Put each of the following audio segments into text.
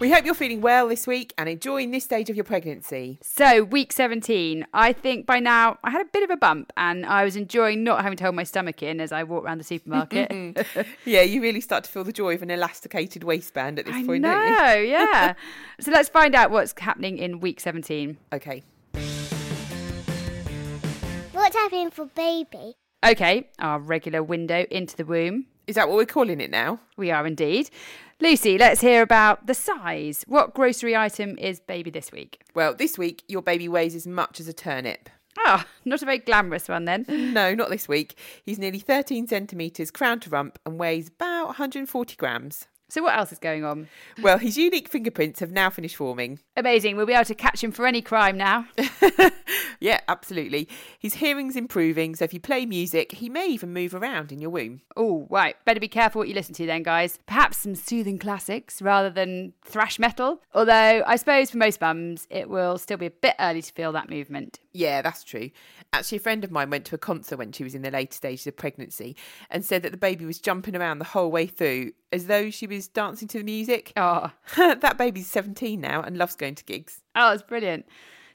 We hope you're feeling well this week and enjoying this stage of your pregnancy. So, week 17, I think by now I had a bit of a bump and I was enjoying not having to hold my stomach in as I walked around the supermarket. Yeah, you really start to feel the joy of an elasticated waistband at this I point, know, don't you? yeah. So, let's find out what's happening in week 17. Okay. What's happening for baby? Okay, our regular window into the womb. Is that what we're calling it now? We are indeed. Lucy, let's hear about the size. What grocery item is baby this week? Well, this week your baby weighs as much as a turnip. Oh, not a very glamorous one then. No, not this week. He's nearly 13 centimetres crown to rump and weighs about 140 grams. So, what else is going on? Well, his unique fingerprints have now finished forming. Amazing. We'll be able to catch him for any crime now. Yeah, absolutely. His hearing's improving, so if you play music, he may even move around in your womb. Oh, right. Better be careful what you listen to then, guys. Perhaps some soothing classics rather than thrash metal. Although, I suppose for most mums, it will still be a bit early to feel that movement. Yeah, that's true. Actually, a friend of mine went to a concert when she was in the later stages of pregnancy and said that the baby was jumping around the whole way through as though she was dancing to the music. Oh, that baby's 17 now and loves going to gigs. oh, it's brilliant.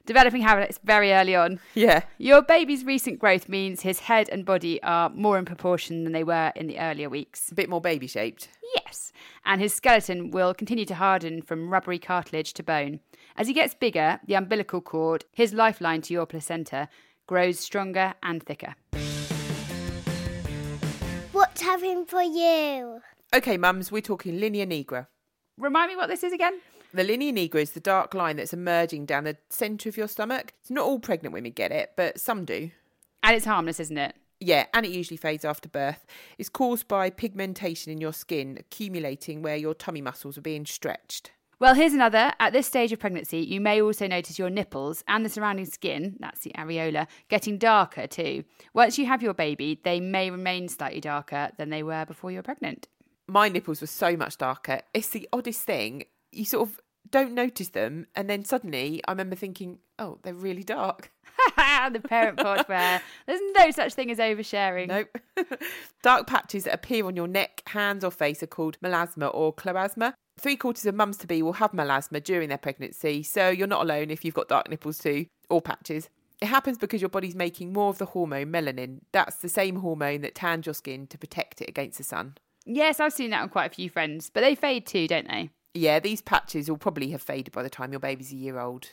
Developing habits very early on. Yeah. Your baby's recent growth means his head and body are more in proportion than they were in the earlier weeks. A bit more baby shaped. Yes, and his skeleton will continue to harden from rubbery cartilage to bone. As he gets bigger, the umbilical cord, his lifeline to your placenta, grows stronger and thicker. What's happening for you? Okay, mums, we're talking linea nigra. Remind me what this is again? The linea nigra is the dark line that's emerging down the centre of your stomach. It's not all pregnant women get it, but some do. And it's harmless, isn't it? Yeah, and it usually fades after birth. It's caused by pigmentation in your skin accumulating where your tummy muscles are being stretched. Well, here's another. At this stage of pregnancy, you may also notice your nipples and the surrounding skin, that's the areola, getting darker too. Once you have your baby, they may remain slightly darker than they were before you were pregnant. My nipples were so much darker. It's the oddest thing. You sort of don't notice them, and then suddenly I remember thinking, oh, they're really dark. the parent pod where there's no such thing as oversharing. Nope. dark patches that appear on your neck, hands, or face are called melasma or chloasma. Three quarters of mums to be will have melasma during their pregnancy, so you're not alone if you've got dark nipples too, or patches. It happens because your body's making more of the hormone melanin. That's the same hormone that tans your skin to protect it against the sun. Yes, I've seen that on quite a few friends, but they fade too, don't they? Yeah, these patches will probably have faded by the time your baby's a year old.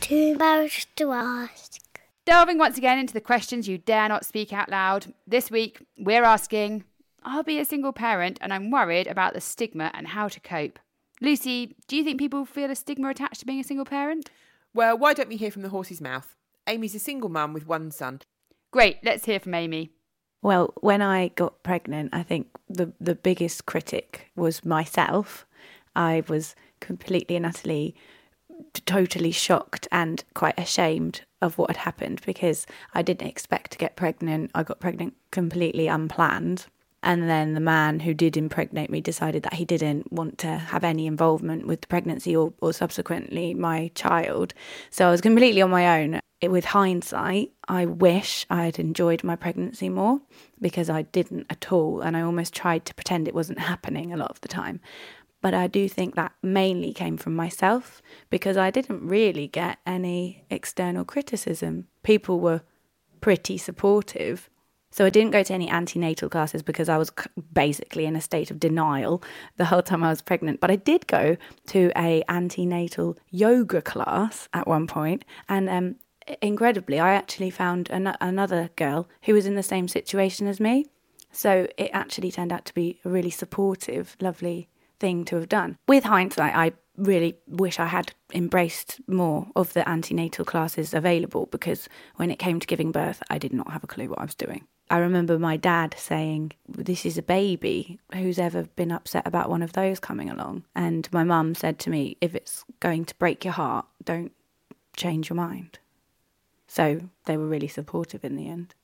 Too embarrassed to ask. Delving once again into the questions you dare not speak out loud, this week we're asking I'll be a single parent and I'm worried about the stigma and how to cope. Lucy, do you think people feel a stigma attached to being a single parent? Well, why don't we hear from the horse's mouth? Amy's a single mum with one son. Great, let's hear from Amy. Well, when I got pregnant, I think the the biggest critic was myself. I was completely and utterly totally shocked and quite ashamed of what had happened because I didn't expect to get pregnant. I got pregnant completely unplanned. And then the man who did impregnate me decided that he didn't want to have any involvement with the pregnancy or, or subsequently my child. So I was completely on my own. It, with hindsight, I wish I had enjoyed my pregnancy more because I didn't at all. And I almost tried to pretend it wasn't happening a lot of the time. But I do think that mainly came from myself because I didn't really get any external criticism. People were pretty supportive. So I didn't go to any antenatal classes because I was basically in a state of denial the whole time I was pregnant. But I did go to a antenatal yoga class at one point, and um, incredibly, I actually found an- another girl who was in the same situation as me. So it actually turned out to be a really supportive, lovely thing to have done. With hindsight, I really wish I had embraced more of the antenatal classes available because when it came to giving birth, I did not have a clue what I was doing. I remember my dad saying, This is a baby. Who's ever been upset about one of those coming along? And my mum said to me, If it's going to break your heart, don't change your mind. So they were really supportive in the end.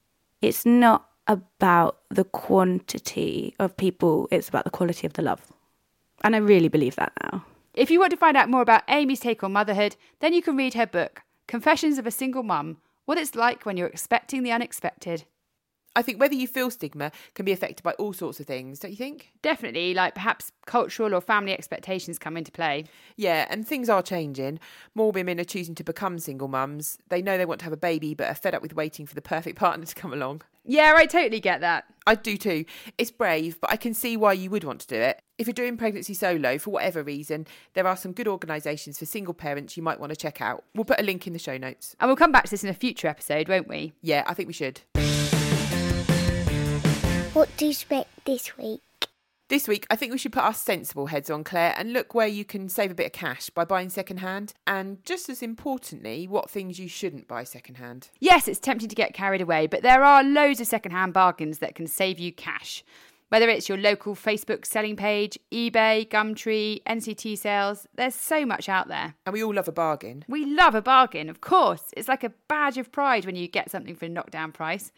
It's not about the quantity of people, it's about the quality of the love. And I really believe that now. If you want to find out more about Amy's take on motherhood, then you can read her book, Confessions of a Single Mum What It's Like When You're Expecting the Unexpected. I think whether you feel stigma can be affected by all sorts of things, don't you think? Definitely, like perhaps cultural or family expectations come into play. Yeah, and things are changing. More women are choosing to become single mums. They know they want to have a baby, but are fed up with waiting for the perfect partner to come along. Yeah, I totally get that. I do too. It's brave, but I can see why you would want to do it. If you're doing pregnancy solo for whatever reason, there are some good organisations for single parents you might want to check out. We'll put a link in the show notes. And we'll come back to this in a future episode, won't we? Yeah, I think we should. What do you expect this week? This week, I think we should put our sensible heads on, Claire, and look where you can save a bit of cash by buying secondhand. And just as importantly, what things you shouldn't buy secondhand. Yes, it's tempting to get carried away, but there are loads of secondhand bargains that can save you cash. Whether it's your local Facebook selling page, eBay, Gumtree, NCT sales, there's so much out there. And we all love a bargain. We love a bargain, of course. It's like a badge of pride when you get something for a knockdown price.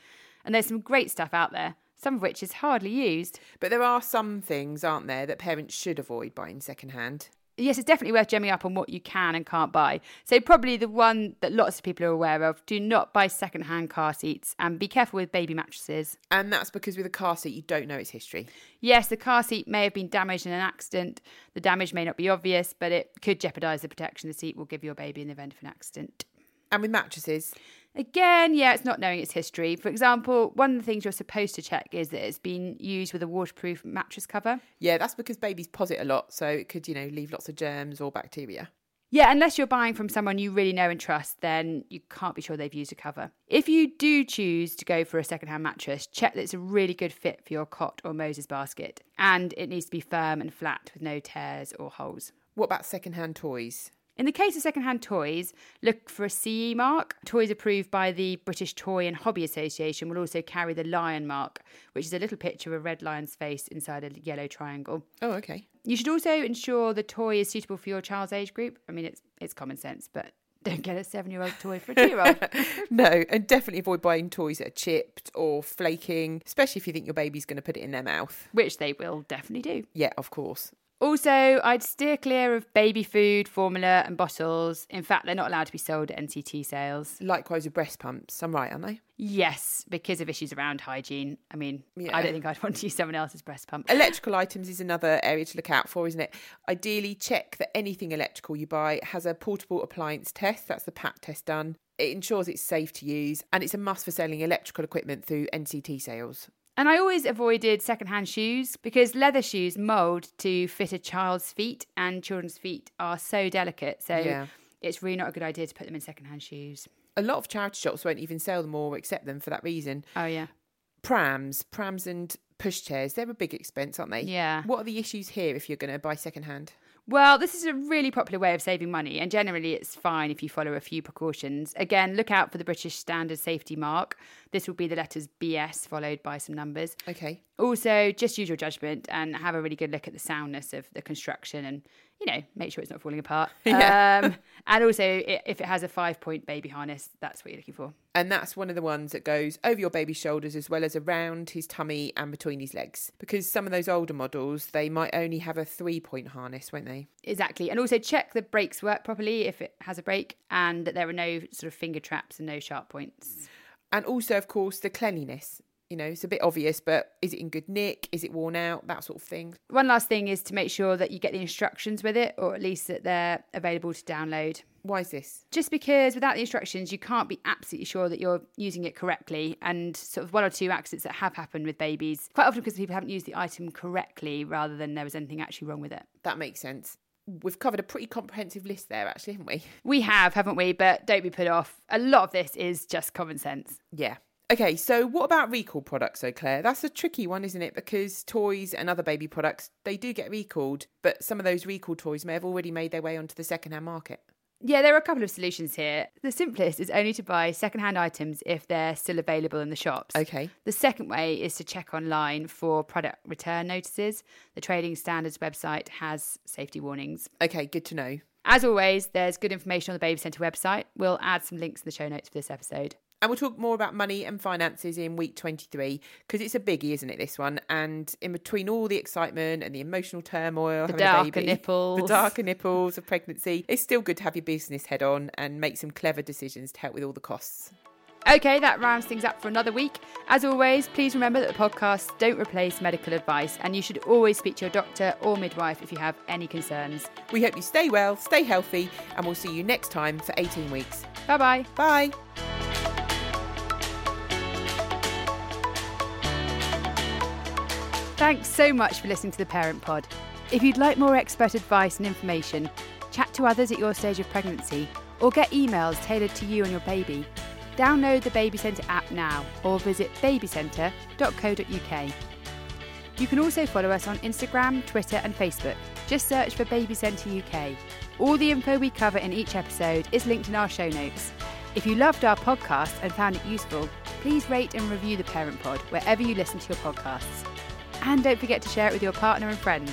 And there's some great stuff out there, some of which is hardly used. But there are some things, aren't there, that parents should avoid buying secondhand. Yes, it's definitely worth gemming up on what you can and can't buy. So, probably the one that lots of people are aware of do not buy secondhand car seats and be careful with baby mattresses. And that's because with a car seat, you don't know its history. Yes, the car seat may have been damaged in an accident. The damage may not be obvious, but it could jeopardise the protection the seat will give your baby in the event of an accident. And with mattresses, Again, yeah, it's not knowing its history. For example, one of the things you're supposed to check is that it's been used with a waterproof mattress cover. yeah, that's because babies posset a lot, so it could, you know, leave lots of germs or bacteria. Yeah, unless you're buying from someone you really know and trust, then you can't be sure they've used a cover. If you do choose to go for a secondhand mattress, check that it's a really good fit for your cot or Moses basket, and it needs to be firm and flat with no tears or holes. What about secondhand toys? In the case of secondhand toys, look for a CE mark. Toys approved by the British Toy and Hobby Association will also carry the lion mark, which is a little picture of a red lion's face inside a yellow triangle. Oh, okay. You should also ensure the toy is suitable for your child's age group. I mean, it's it's common sense, but don't get a seven-year-old toy for a two-year-old. No, and definitely avoid buying toys that are chipped or flaking, especially if you think your baby's going to put it in their mouth. which they will definitely do. Yeah, of course. Also, I'd steer clear of baby food, formula, and bottles. In fact, they're not allowed to be sold at NCT sales. Likewise with breast pumps. I'm right, aren't they? Yes, because of issues around hygiene. I mean, Yeah. I don't think I'd want to use someone else's breast pump. Electrical items is another area to look out for, isn't it? Ideally, check that anything electrical you buy has a portable appliance test. That's the PAT test done. It ensures it's safe to use, and it's a must for selling electrical equipment through NCT sales. And I always avoided secondhand shoes because leather shoes mould to fit a child's feet, and children's feet are so delicate. So Yeah. it's really not a good idea to put them in secondhand shoes. A lot of charity shops won't even sell them or accept them for that reason. Oh, yeah. Prams, prams, and pushchairs, they're a big expense, aren't they? Yeah. What are the issues here if you're going to buy secondhand? Well, this is a really popular way of saving money, and generally it's fine if you follow a few precautions. Again, look out for the British Standard Safety Mark. This will be the letters BS followed by some numbers. Okay. Also, just use your judgment and have a really good look at the soundness of the construction and, you know, make sure it's not falling apart. Yeah. Um, and also, i- if it has a five point baby harness, that's what you're looking for. And that's one of the ones that goes over your baby's shoulders as well as around his tummy and between his legs. Because some of those older models, they might only have a three point harness, won't they? Exactly. And also, check the brakes work properly if it has a brake and that there are no sort of finger traps and no sharp points. And also, of course, the cleanliness. You know, it's a bit obvious, but is it in good nick? Is it worn out? That sort of thing. One last thing is to make sure that you get the instructions with it, or at least that they're available to download. Why is this? Just because without the instructions, you can't be absolutely sure that you're using it correctly. And sort of one or two accidents that have happened with babies, quite often because people haven't used the item correctly rather than there was anything actually wrong with it. That makes sense. We've covered a pretty comprehensive list there, actually, haven't we? We have, haven't we? But don't be put off. A lot of this is just common sense. Yeah. Okay, so what about recall products, though, Claire? That's a tricky one, isn't it? Because toys and other baby products, they do get recalled, but some of those recall toys may have already made their way onto the second-hand market. Yeah, there are a couple of solutions here. The simplest is only to buy secondhand items if they're still available in the shops. Okay. The second way is to check online for product return notices. The Trading Standards website has safety warnings. Okay, good to know. As always, there's good information on the Baby Centre website. We'll add some links in the show notes for this episode. And we'll talk more about money and finances in week 23 because it's a biggie, isn't it, this one? And in between all the excitement and the emotional turmoil, The having a darker baby, nipples. the darker nipples of pregnancy, it's still good to have your business head on and make some clever decisions to help with all the costs. Okay, that rounds things up for another week. As always, please remember that the podcasts don't replace medical advice, and you should always speak to your doctor or midwife if you have any concerns. We hope you stay well, stay healthy, and we'll see you next time for 18 weeks. Bye bye. Bye. Thanks so much for listening to the Parent Pod. If you'd like more expert advice and information, chat to others at your stage of pregnancy, or get emails tailored to you and your baby, download the Baby Centre app now or visit babycentre.co.uk. You can also follow us on Instagram, Twitter, and Facebook. Just search for Baby Centre UK. All the info we cover in each episode is linked in our show notes. If you loved our podcast and found it useful, please rate and review the Parent Pod wherever you listen to your podcasts. And don't forget to share it with your partner and friends.